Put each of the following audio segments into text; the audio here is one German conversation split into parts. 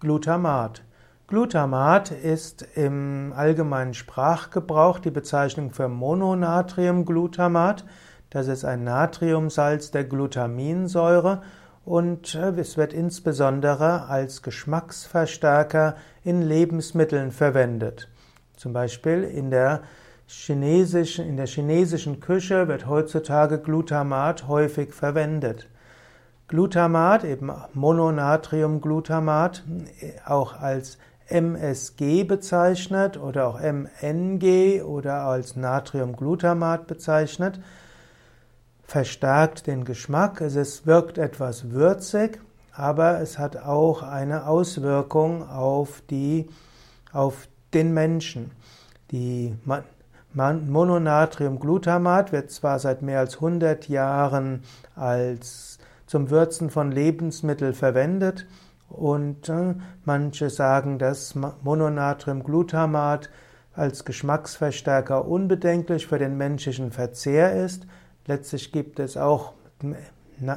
Glutamat. Glutamat ist im allgemeinen Sprachgebrauch die Bezeichnung für Mononatriumglutamat. Das ist ein Natriumsalz der Glutaminsäure und äh, es wird insbesondere als Geschmacksverstärker in Lebensmitteln verwendet. Zum Beispiel in der chinesischen, in der chinesischen Küche wird heutzutage Glutamat häufig verwendet. Glutamat, eben Mononatriumglutamat, auch als MSG bezeichnet oder auch MNG oder als Natriumglutamat bezeichnet, verstärkt den Geschmack. Es ist, wirkt etwas würzig, aber es hat auch eine Auswirkung auf die, auf den Menschen. Die Mononatriumglutamat wird zwar seit mehr als 100 Jahren als zum Würzen von Lebensmitteln verwendet und äh, manche sagen, dass Mononatriumglutamat als Geschmacksverstärker unbedenklich für den menschlichen Verzehr ist. Letztlich gibt es auch äh,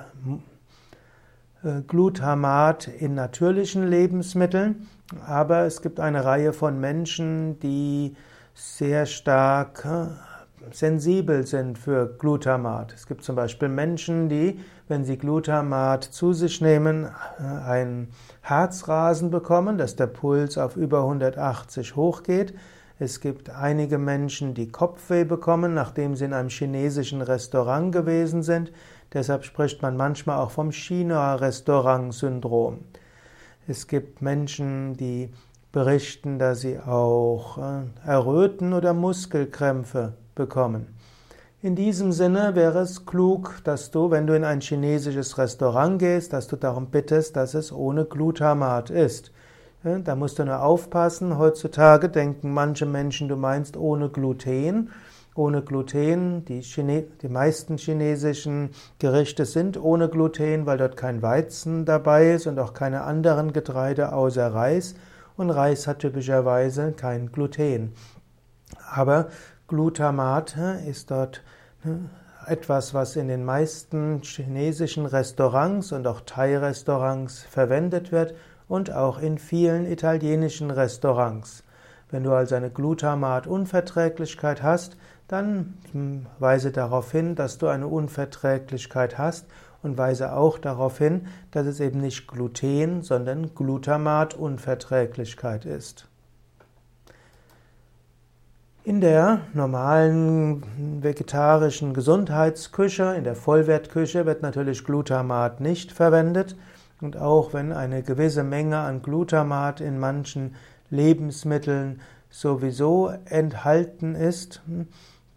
Glutamat in natürlichen Lebensmitteln, aber es gibt eine Reihe von Menschen, die sehr stark äh, sensibel sind für Glutamat. Es gibt zum Beispiel Menschen, die, wenn sie Glutamat zu sich nehmen, äh, ein Herzrasen bekommen, dass der Puls auf über 180 hochgeht. Es gibt einige Menschen, die Kopfweh bekommen, nachdem sie in einem chinesischen Restaurant gewesen sind. Deshalb spricht man manchmal auch vom China-Restaurant-Syndrom. Es gibt Menschen, die berichten, dass sie auch äh, Erröten oder Muskelkrämpfe bekommen. In diesem Sinne wäre es klug, dass du, wenn du in ein chinesisches Restaurant gehst, dass du darum bittest, dass es ohne Glutamat ist. Da musst du nur aufpassen. Heutzutage denken manche Menschen, du meinst ohne Gluten. Ohne Gluten, die, Chine die meisten chinesischen Gerichte sind ohne Gluten, weil dort kein Weizen dabei ist und auch keine anderen Getreide außer Reis und Reis hat typischerweise kein Gluten. Aber Glutamat ist dort etwas, was in den meisten chinesischen Restaurants und auch Thai-Restaurants verwendet wird und auch in vielen italienischen Restaurants. Wenn du also eine Glutamat-Unverträglichkeit hast, dann hm, weise darauf hin, dass du eine Unverträglichkeit hast und weise auch darauf hin, dass es eben nicht Gluten, sondern Glutamatunverträglichkeit ist. In der normalen vegetarischen Gesundheitsküche, in der Vollwertküche wird natürlich Glutamat nicht verwendet. Und auch wenn eine gewisse Menge an Glutamat in manchen Lebensmitteln sowieso enthalten ist,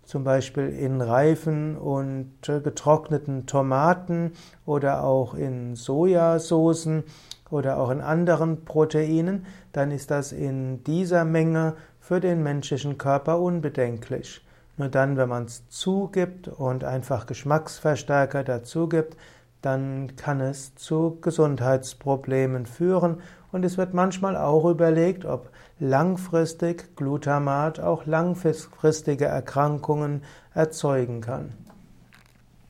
zum Beispiel in reifen und getrockneten Tomaten oder auch in Sojasoßen oder auch in anderen Proteinen, dann ist das in dieser Menge für den menschlichen Körper unbedenklich. Nur dann, wenn man es zugibt und einfach Geschmacksverstärker dazugibt, dann kann es zu Gesundheitsproblemen führen und es wird manchmal auch überlegt, ob langfristig Glutamat auch langfristige Erkrankungen erzeugen kann.